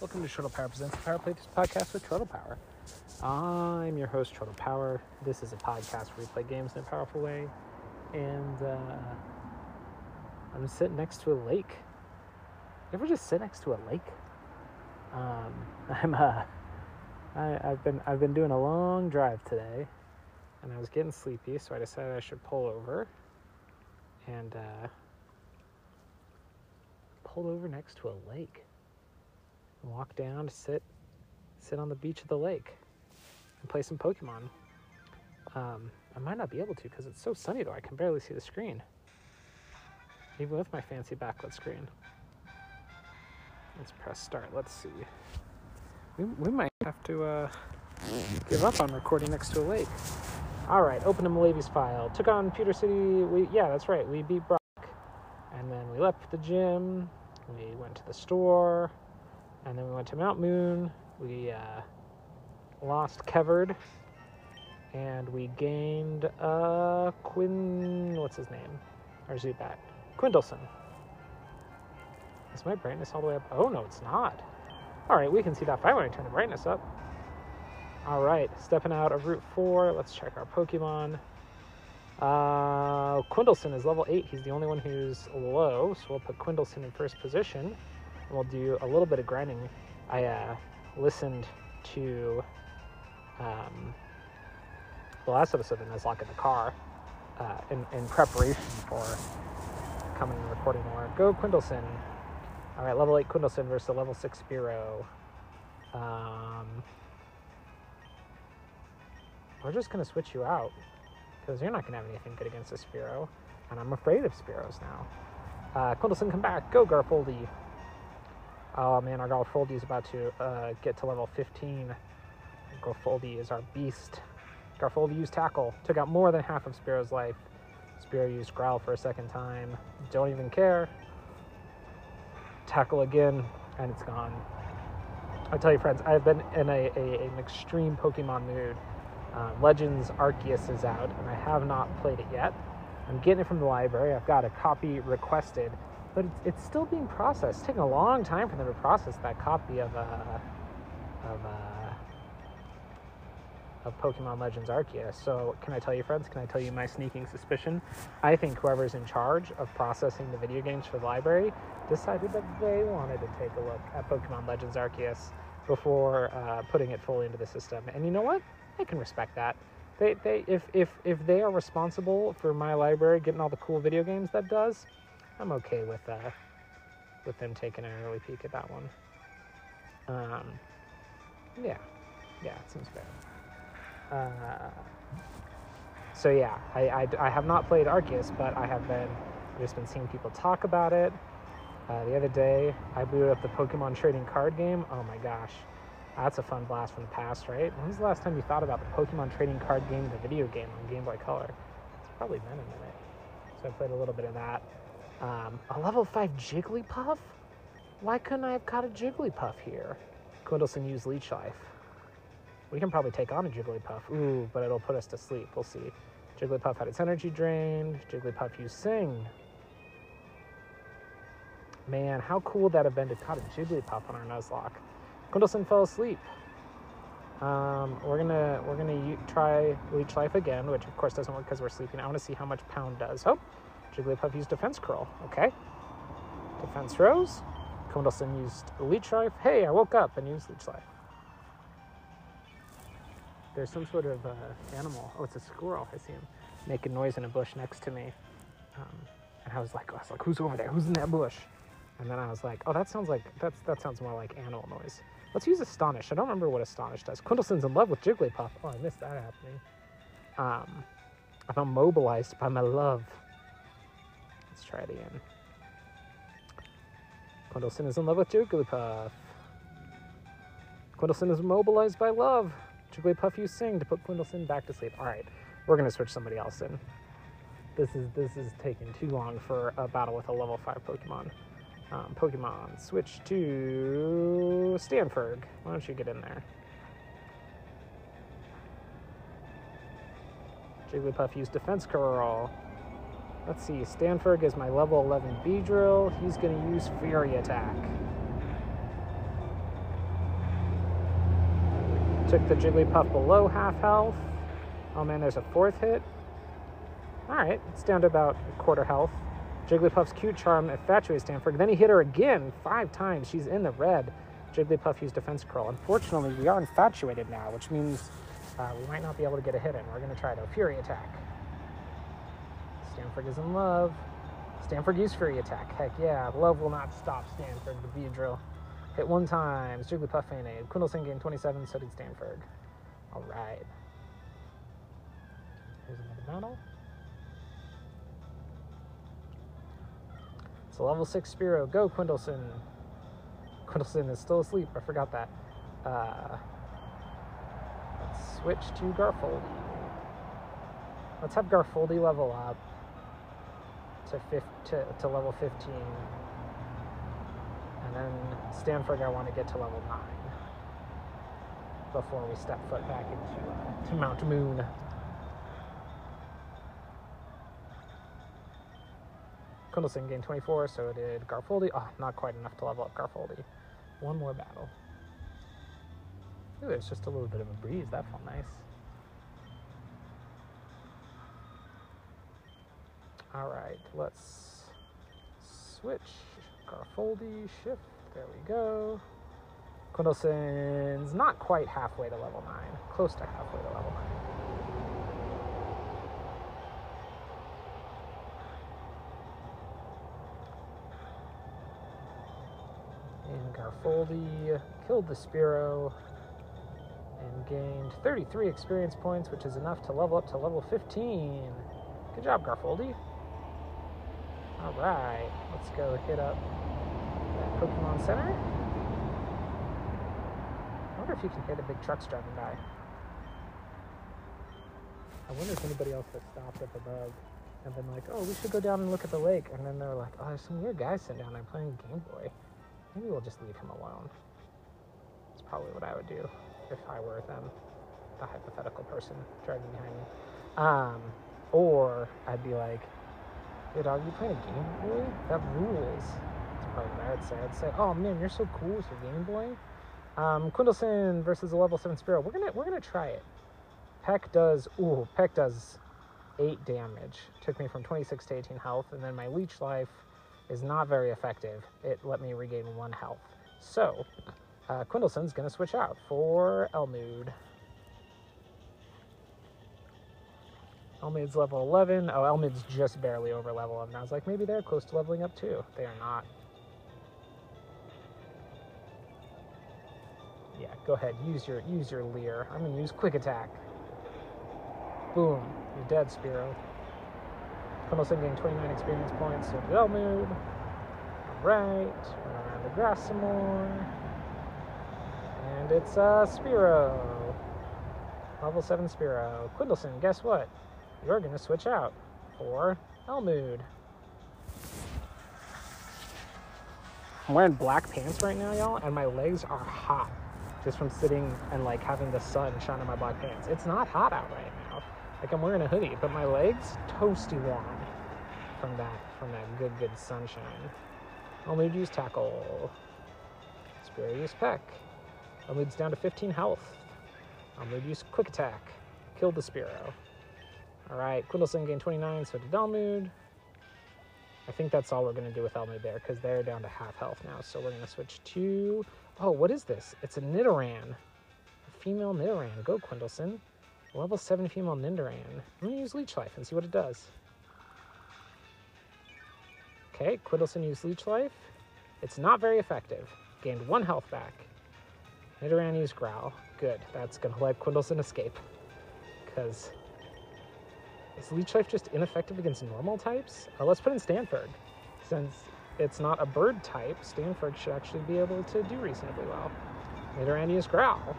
Welcome to Chortle Power Presents the Power Playthroughs podcast with Chortle Power. I'm your host, Chortle Power. This is a podcast where we play games in a powerful way. And uh, I'm sitting next to a lake. You ever just sit next to a lake? Um, I'm uh, I, I've been I've been doing a long drive today, and I was getting sleepy, so I decided I should pull over and uh, pulled over next to a lake walk down to sit sit on the beach of the lake and play some Pokemon. Um, I might not be able to because it's so sunny though. I can barely see the screen, even with my fancy backlit screen. Let's press start. Let's see. We, we might have to uh, give up on recording next to a lake. All right, open a Malavi's file. Took on Pewter City. We yeah, that's right. We beat Brock, and then we left the gym. We went to the store, and then we went to Mount Moon. We uh, lost Kevard, and we gained uh Quinn. What's his name? Or Zubat? Quindleson. Is my brightness all the way up? Oh no, it's not. All right, we can see that fine when I turn the brightness up. All right, stepping out of Route 4, let's check our Pokemon. Uh, Quindleson is level 8. He's the only one who's low, so we'll put Quindleson in first position. We'll do a little bit of grinding. I uh, listened to um, the last episode of Nuzlocke in the car uh, in, in preparation for coming and recording more. Go Quindleson. All right, level 8 Quindleson versus level 6 Spearow. Um, we're just going to switch you out because you're not going to have anything good against a Spearow. And I'm afraid of Spearows now. Uh, Quindleson, come back. Go, Garfoldy. Oh man, our Garfoldy is about to uh, get to level 15. Garfoldy is our beast. Garfoldy used Tackle. Took out more than half of Spearow's life. Spearow used Growl for a second time. Don't even care. Tackle again, and it's gone. I tell you, friends, I've been in a, a an extreme Pokemon mood. Uh, Legends Arceus is out, and I have not played it yet. I'm getting it from the library. I've got a copy requested, but it's, it's still being processed. It's taking a long time for them to process that copy of uh, of uh, of Pokemon Legends Arceus. So, can I tell you, friends? Can I tell you my sneaking suspicion? I think whoever's in charge of processing the video games for the library decided that they wanted to take a look at Pokemon Legends Arceus before uh, putting it fully into the system. And you know what? I can respect that. They, they, if, if, if they are responsible for my library getting all the cool video games that does, I'm okay with uh, with them taking an early peek at that one. Um, yeah, yeah, it seems fair. Uh, so yeah, I, I, I, have not played Arceus, but I have been just been seeing people talk about it. Uh, the other day, I booted up the Pokemon trading card game. Oh my gosh, that's a fun blast from the past, right? When was the last time you thought about the Pokemon trading card game, the video game on Game Boy Color? It's probably been a minute. So I played a little bit of that. Um, a level 5 Jigglypuff? Why couldn't I have caught a Jigglypuff here? Quindleson used Leech Life. We can probably take on a Jigglypuff. Ooh, but it'll put us to sleep. We'll see. Jigglypuff had its energy drained. Jigglypuff used Sing. Man, how cool would that have been to caught a Jigglypuff on our Nuzlocke? Quindleson fell asleep. Um, we're gonna we're gonna try Leech Life again, which of course doesn't work because we're sleeping. I want to see how much Pound does. Oh, Jigglypuff used Defense Curl. Okay. Defense Rose. Quindleson used Leech Life. Hey, I woke up and used Leech Life. There's some sort of uh, animal. Oh, it's a squirrel. I see him making noise in a bush next to me. Um, and I was like, I was like, who's over there? Who's in that bush? And then I was like, oh, that sounds like that's that sounds more like animal noise. Let's use Astonish. I don't remember what Astonish does. Quindleson's in love with Jigglypuff. Oh, I missed that happening. Um, I'm immobilized by my love. Let's try it again. Quindleson is in love with Jigglypuff. Quindleson is mobilized by love. Jigglypuff, you sing to put Quindleson back to sleep. All right, we're gonna switch somebody else in. This is this is taking too long for a battle with a level five Pokemon. Um, Pokemon, switch to Stanford. Why don't you get in there? Jigglypuff used Defense Curl. Let's see, Stanford is my level 11 Beedrill. He's going to use Fury Attack. Took the Jigglypuff below half health. Oh man, there's a fourth hit. Alright, it's down to about quarter health. Jigglypuff's cute charm infatuates Stanford. Then he hit her again five times. She's in the red. Jigglypuff used defense curl. Unfortunately, we are infatuated now, which means uh, we might not be able to get a hit in. We're going to try to Fury attack. Stanford is in love. Stanford used Fury attack. Heck yeah, love will not stop Stanford The Beedrill. Hit one time. Jigglypuff fainted. Quindlson gained 27, so did Stanford. All right. Here's another battle. It's a level 6 Spearow. Go, Quindlson. Quindlson is still asleep. I forgot that. Uh, let's switch to Garfoldy. Let's have Garfoldy level up to, to, to level 15. And then Stanford, I want to get to level 9 before we step foot back into uh, to Mount Moon. Quindlson gained 24, so did Garfoldy. Oh, not quite enough to level up Garfoldy. One more battle. Ooh, there's just a little bit of a breeze. That felt nice. All right, let's switch. Garfoldy, shift. There we go. Quindlson's not quite halfway to level 9. Close to halfway to level 9. Foldy killed the Spearow and gained 33 experience points, which is enough to level up to level 15. Good job, Garfoldy. Alright, let's go hit up that Pokemon Center. I wonder if you can hit a big trucks driving by. I wonder if anybody else has stopped up above and been like, oh, we should go down and look at the lake. And then they're like, oh, there's some weird guy sitting down there playing Game Boy. Maybe we'll just leave him alone. That's probably what I would do if I were them, the hypothetical person driving behind me. Um, or I'd be like, hey dog, you playing a Game Boy? That rules. It's probably what sad. say. Oh man, you're so cool with your Game Boy. Um, Quindlson versus a level 7 Spearow. We're gonna we're gonna try it. Peck does ooh, Peck does eight damage. Took me from 26 to 18 health, and then my leech life is not very effective. It let me regain one health. So, uh, Quindlson's going to switch out for Elmood. Elmood's level 11. Oh, Elmood's just barely over level 11. I was like, maybe they're close to leveling up too. They are not. Yeah, go ahead. Use your use your Leer. I'm to use Quick Attack. Boom. You're dead, Spearow. Quindlson getting 29 experience points, so Elmood. Alright, run around the grass some more. And it's uh, Spearow. Level 7 Spearow. Quindlson, guess what? You're going to switch out for Elmood. I'm wearing black pants right now, y'all, and my legs are hot just from sitting and like having the sun shine on my black pants. It's not hot out right now. Like I'm wearing a hoodie, but my legs toasty warm from that from that good good sunshine. Only use tackle. Spear use peck. Elmood's down to 15 health. Elmood use quick attack. Killed the Spearow. Alright, Quindlson gained 29, so did Elmood. I think that's all we're going to do with Elmood there, because they're down to half health now. So we're going to switch to... Oh, what is this? It's a Nidoran. A female Nidoran. Go, Quindlson. Level 7 female Nidoran. I'm going to use Leech Life and see what it does. Okay, Quindlson used Leech Life. It's not very effective. Gained one health back. Nidoran used Growl. Good. That's going to let Quindlson escape. Because is Leech Life just ineffective against normal types? Uh, let's put in Stanford. Since it's not a bird type, Stanford should actually be able to do reasonably well. Nidoran used Growl.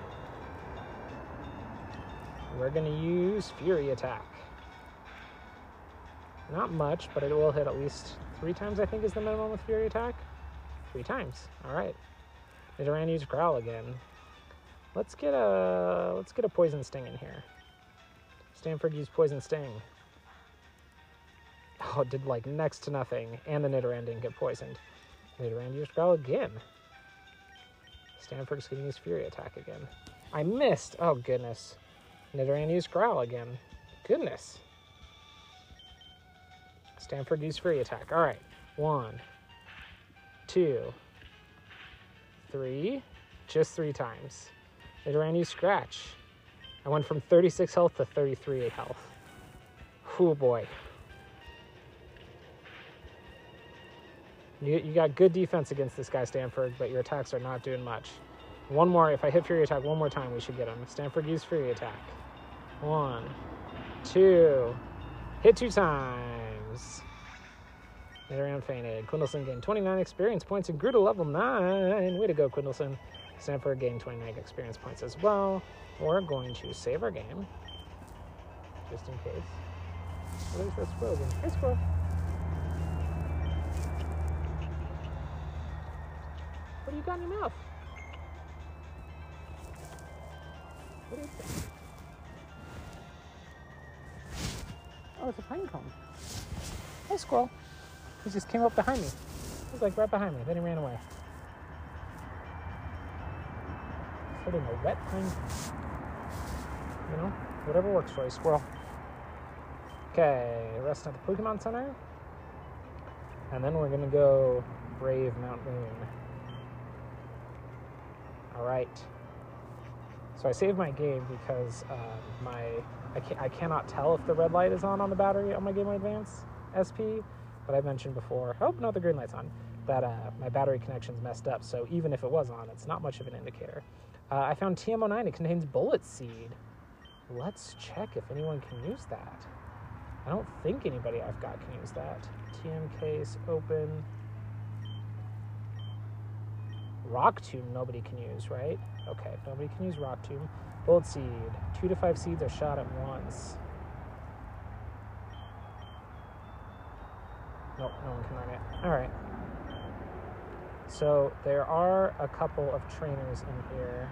We're going to use Fury Attack. Not much, but it will hit at least three times, I think, is the minimum with Fury Attack. Three times. Alright. Nidoran used Growl again. Let's get a let's get a Poison Sting in here. Stanford used Poison Sting. Oh, it did like next to nothing, and the Nidoran didn't get poisoned. Nidoran used Growl again. Stanford's gonna use Fury Attack again. I missed. Oh, goodness. Nidoran used Growl again. Goodness. Stanford used Free Attack. All right. One, two, three. Just three times. Nidoran used Scratch. I went from 36 health to 33 health. Oh boy. You, you got good defense against this guy, Stanford, but your attacks are not doing much. One more, if I hit Fury Attack one more time, we should get him. Stanford used Fury Attack. One, two, hit two times. Nidoran fainted. Quindleson gained 29 experience points and grew to level 9. Way to go, Quindleson. Stanford gained 29 experience points as well. We're going to save our game, just in case. Oh, there's that squirrel again. Hey, squirrel. What do you got in your mouth? What is that? Oh, it's a pine cone. Hey, squirrel. He just came up behind me. He was like right behind me. Then he ran away. Holding a wet thing. You know, whatever works for you, squirrel. Okay, rest at the Pokemon Center. And then we're gonna go Brave Mount Moon. Alright. So I saved my game because uh, my I, I cannot tell if the red light is on on the battery on my Game Boy Advance SP, but I mentioned before, oh no, the green light's on, that uh, my battery connection's messed up. So even if it was on, it's not much of an indicator. Uh, I found TM09. It contains Bullet Seed. Let's check if anyone can use that. I don't think anybody I've got can use that. TM case open. Rock Tomb nobody can use, right? Okay, nobody can use Rock Tomb. Bullet Seed. Two to five seeds are shot at once. Nope, no one can learn it. Alright. So there are a couple of trainers in here.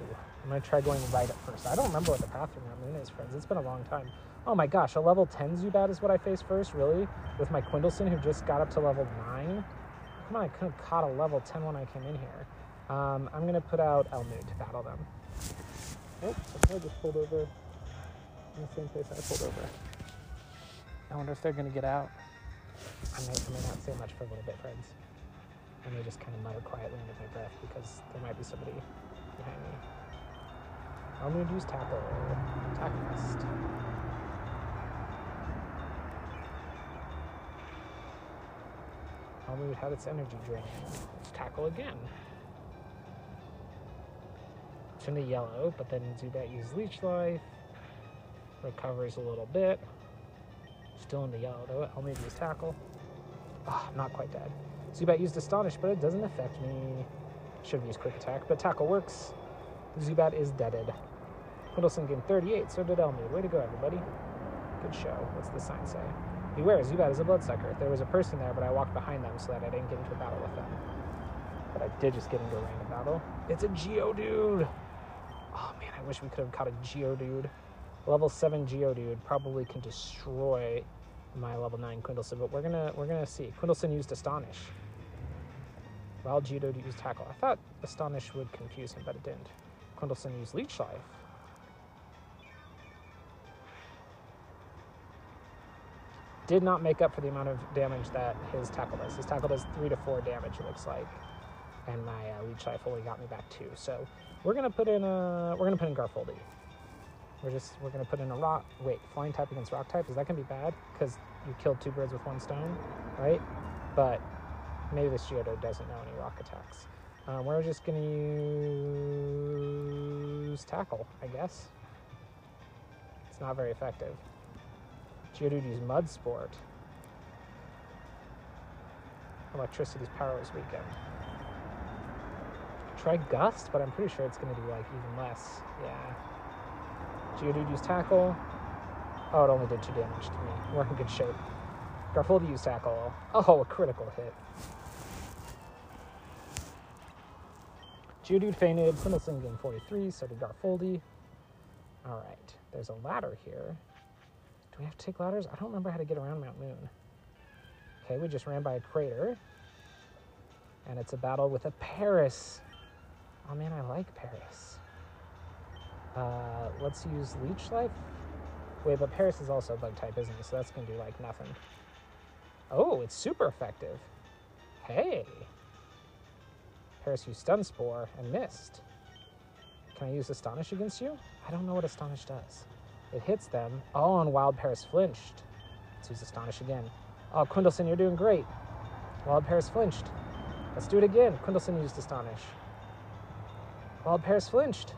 Ooh, I'm gonna try going right at first. I don't remember what the path Mount Moon is, friends. It's been a long time. Oh my gosh, a level 10 Zubat is what I faced first, really? With my Quindleson, who just got up to level 9? Come on, I could have caught a level 10 when I came in here. Um, I'm gonna put out Elmood to battle them. Oh, I just pulled over in the same place I pulled over. I wonder if they're gonna get out. I may, I may not say much for a little bit, friends. I may just kind of mutter quietly under my breath because there might be somebody behind me. Elmood use tackle. Or Tackle nest. Elmood had its energy drain. Let's tackle again. It's in the yellow, but then Zubat used Leech Life. Recovers a little bit. Still in the yellow though. Elmood used tackle. Ah, not quite dead. Zubat used Astonish, but it doesn't affect me. Should have used Quick Attack, but tackle works. Zubat is deaded. Quindleson gained 38, so did Elmood. Way to go, everybody. Good show. What's the sign say? Beware, Zubat is a bloodsucker. There was a person there, but I walked behind them so that I didn't get into a battle with them. But I did just get into a random battle. It's a Geodude! Oh man, I wish we could have caught a Geodude. Level 7 Geodude probably can destroy my level 9 Quindleson, but we're gonna we're gonna see. Quindleson used Astonish. While Geodude used Tackle. I thought Astonish would confuse him, but it didn't. Quindleson used Leech Life. Did not make up for the amount of damage that his tackle does. His tackle does three to four damage, it looks like, and my uh, leech life only got me back two. So we're gonna put in a we're gonna put in Garfoldi. We're just we're gonna put in a rock. Wait, flying type against rock type is that gonna be bad? Because you killed two birds with one stone, right? But maybe this Geodude doesn't know any rock attacks. Um, we're just gonna use tackle, I guess. It's not very effective. Geodude Mud Sport. Electricity's power is weakened. Try Gust, but I'm pretty sure it's going to do like even less. Yeah. Geodude used Tackle. Oh, it only did two damage to me. We're in good shape. Garfoldi used Tackle. Oh, a critical hit. Geodude fainted. Quindleson gained 43, so did Garfoldi. Alright, there's a ladder here. Do we have to take ladders? I don't remember how to get around Mount Moon. Okay, we just ran by a crater. And it's a battle with a Paras. Oh man, I like Paras. Uh, let's use Leech Life. Wait, but Paras is also a bug type, isn't he? So that's gonna do like nothing. Oh, it's super effective. Hey. Paras used Stun Spore and missed. Can I use Astonish against you? I don't know what Astonish does. It hits them. Oh, and Wild Paras flinched. Let's use Astonish again. Oh, Quindleson, you're doing great. Wild Paras flinched. Let's do it again. Quindleson used Astonish. Wild Paras flinched.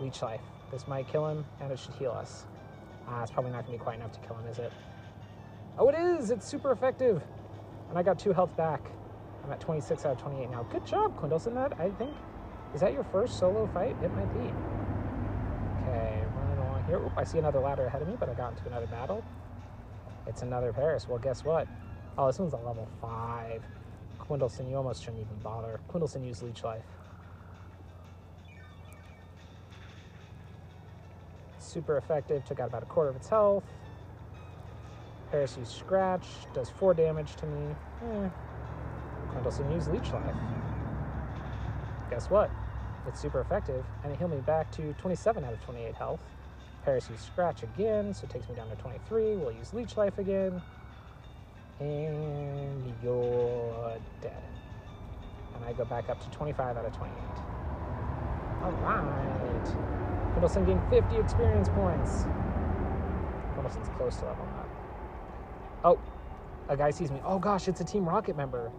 Leech Life. This might kill him, and it should heal us. Ah, it's probably not going to be quite enough to kill him, is it? Oh, it is! It's super effective! And I got two health back. I'm at 26 out of 28 now. Good job, Quindleson, that, I think. Is that your first solo fight? It might be. Okay, running along here. Oop, I see another ladder ahead of me, but I got into another battle. It's another Paras. Well, guess what? Oh, this one's a level 5. Quindleson, you almost shouldn't even bother. Quindleson used Leech Life. Super effective, took out about a quarter of its health. Paras used Scratch, does 4 damage to me. Eh. Quindleson used Leech Life. Guess what? It's super effective, and it healed me back to 27 out of 28 health. Paras used Scratch again, so it takes me down to 23. We'll use Leech Life again. And you're dead. And I go back up to 25 out of 28. Alright. Quindleson gained 50 experience points. Quindleson's close to level. Oh, a guy sees me. Oh gosh, it's a Team Rocket member.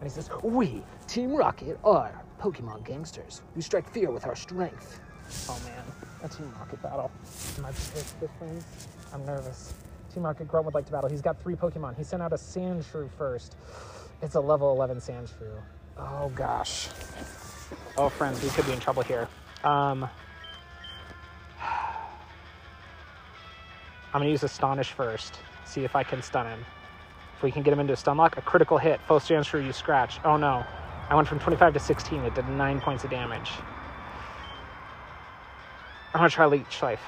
And he says, We, Team Rocket, are Pokemon gangsters. We strike fear with our strength. Oh man, a Team Rocket battle. Am I this, friends? I'm nervous. Team Rocket Grunt would like to battle. He's got three Pokemon. He sent out a Sandshrew first. It's a level 11 Sandshrew. Oh gosh. Oh, friends, we could be in trouble here. Um, I'm gonna use Astonish first. See if I can stun him. If we can get him into a stun lock, a critical hit. Full Sandshrew, you scratch. Oh no. I went from 25 to 16. It did 9 points of damage. I'm gonna try Leech Life.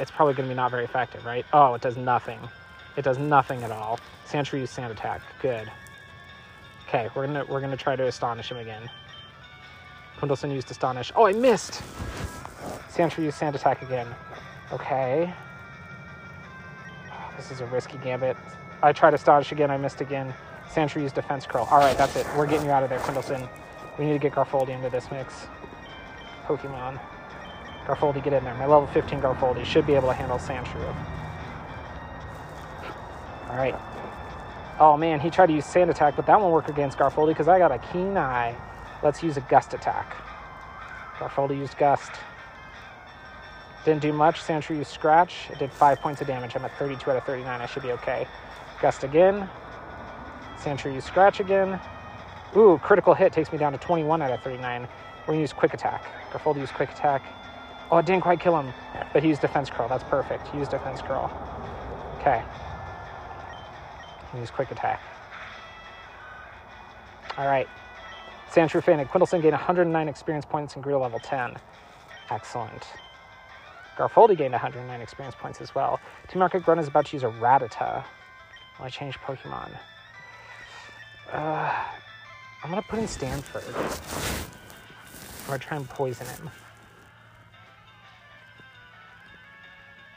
It's probably gonna be not very effective, right? Oh, it does nothing. It does nothing at all. Sandshrew used Sand Attack. Good. Okay, we're gonna we're gonna try to astonish him again. Quindleson used Astonish. Oh, I missed! Sandshrew used Sand Attack again. Okay. Oh, this is a risky gambit. I tried Astonish again, I missed again. Sandshrew used Defense Curl. Alright, that's it. We're getting you out of there, Quindleson. We need to get Garfoldi into this mix. Pokemon. Garfoldi, get in there. My level 15 Garfoldi should be able to handle Sandshrew. Alright. Oh man, he tried to use Sand Attack, but that won't work against Garfoldi because I got a keen eye. Let's use a Gust Attack. Garfoldi used Gust. Didn't do much. Sandshrew used Scratch. It did 5 points of damage. I'm at 32 out of 39. I should be okay. Gust again. Sandshrew used Scratch again. Ooh, critical hit takes me down to 21 out of 39. We're going to use Quick Attack. Garfoldi used Quick Attack. Oh, it didn't quite kill him, but he used Defense Curl. That's perfect. He used Defense Curl. Okay. Use Quick Attack. All right. Sandshrew fainted. Quindleson gained 109 experience points and grew to level 10. Excellent. Garfoldi gained 109 experience points as well. Team Rocket Grunt is about to use a Rattata. Will I change Pokemon? Uh, I'm gonna put in Stanford. I'm gonna try and poison him.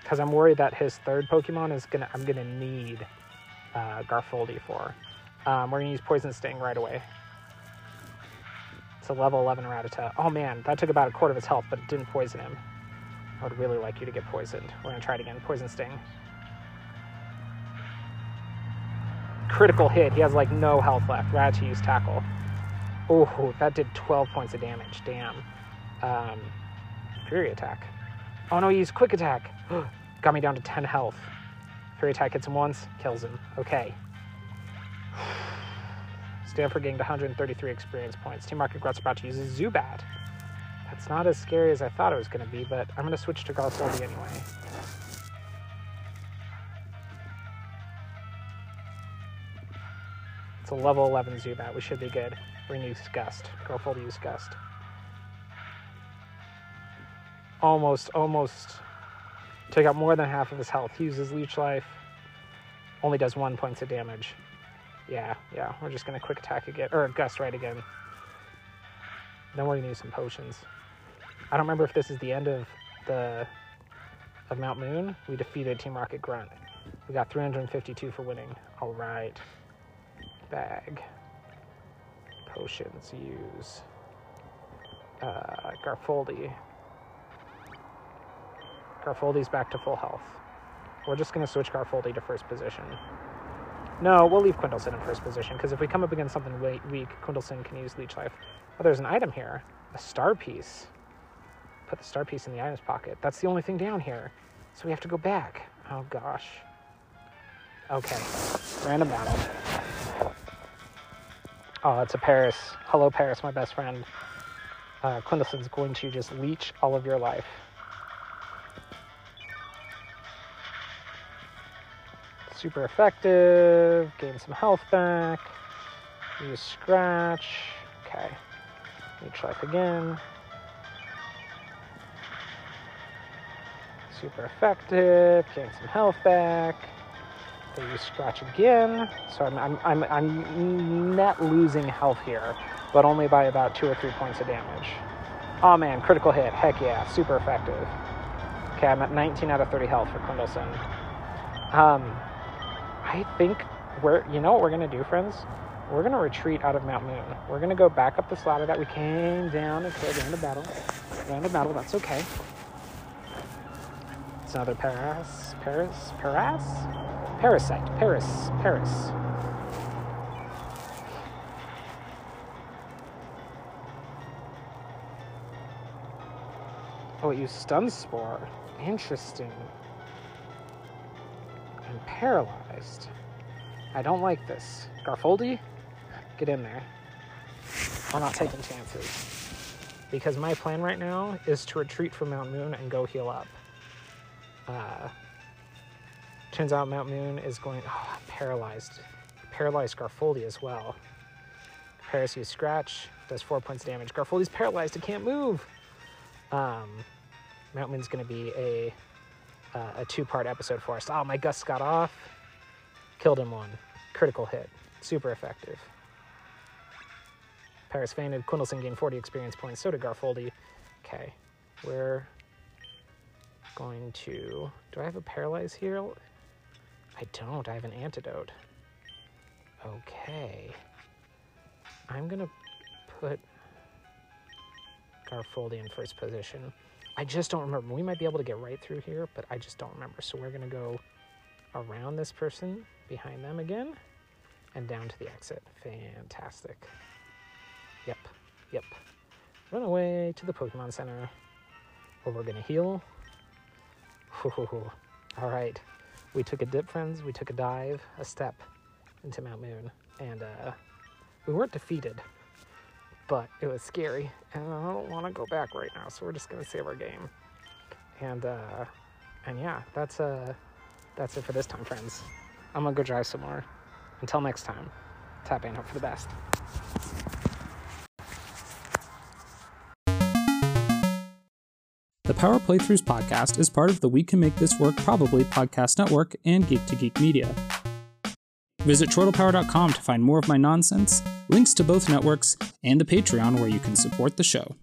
Because I'm worried that his third Pokemon is gonna I'm gonna need uh, Garfoldi for. Um, we're gonna use Poison Sting right away. It's a level 11 Rattata. Oh man, that took about a quarter of his health, but it didn't poison him. I would really like you to get poisoned. We're gonna try it again. Poison Sting. Critical hit. He has like no health left. Rattata used Tackle. Oh, that did 12 points of damage. Damn. Um, Fury Attack. Oh no, he used Quick Attack. Got me down to 10 health. Fury Attack hits him once, kills him. Okay. Stanford gained 133 experience points. Team Rocket Grunt's about to use a Zubat. That's not as scary as I thought it was going to be, but I'm going to switch to Garfoldi anyway. It's a level 11 Zubat. We should be good. Going to use Gust. Garfoldi use Gust. Almost, almost took out more than half of his health. He uses Leech Life. Only does one points of damage. Yeah, yeah. We're just gonna quick attack again, or gust right again. Then we're gonna use some potions. I don't remember if this is the end of the of Mount Moon. We defeated Team Rocket Grunt. We got 352 for winning. All right. Bag. Potions. Use. Uh, Garfoldi. Garfoldi's back to full health. We're just going to switch Garfoldi to first position. No, we'll leave Quindleson in first position, because if we come up against something weak, Quindleson can use Leech Life. Oh, there's an item here. A star piece. Put the star piece in the items pocket. That's the only thing down here. So we have to go back. Oh, gosh. Okay. Random battle. Oh, it's a Paras. Hello, Paras, my best friend. Uh, going to just leech all of your life. Super effective. Gain some health back. Use scratch. Okay. Leech life again. Super effective. Gain some health back. They use scratch again. So I'm, I'm, I'm, I'm net losing health here, but only by about two or three points of damage. Oh man, critical hit. Heck yeah. Super effective. Okay, I'm at 19 out of 30 health for Quindleson. Um, I think we're, you know what we're to do, friends? We're to retreat out of Mount Moon. We're to go back up this ladder that we came down and killed in the battle. Ran the battle, that's okay. It's another Paras, Paras, Paras? Parasite, Paris, Paris. Oh, it used Stun Spore. Interesting. I'm paralyzed. I don't like this. Garfoldi, get in there. I'm not taking chances. Because my plan right now is to retreat from Mount Moon and go heal up. Uh, turns out Mount Moon is going. Oh, paralyzed. Paralyzed Garfoldi as well. Paras use Scratch, does four points damage. Garfoldi's paralyzed, it can't move. Um, Mount Moon's going to be a uh, a two-part episode for us. Oh, my Gust got off. Killed him one. Critical hit. Super effective. Paras fainted. Quindleson gained 40 experience points. So did Garfoldi. Okay. We're going to... Do I have a paralyze here? I don't. I have an antidote. Okay. I'm going to put Garfoldi in first position. I just don't remember. We might be able to get right through here, but I just don't remember. So we're going to go around this person, behind them again, and down to the exit. Fantastic. Yep, yep. Run away to the Pokemon Center, where we're going to heal. All right. We took a dip, friends. We took a dive, a step into Mount Moon, and uh, we weren't defeated but it was scary and I don't want to go back right now so we're just gonna save our game. And uh and yeah that's uh that's it for this time friends. I'm gonna go drive some more. Until next time tap in hope for the best Power Playthroughs podcast is part of the We Can Make This Work Probably podcast network and Geek to Geek Media. Visit chortlepower.com to find more of my nonsense, links to both networks, and the Patreon where you can support the show.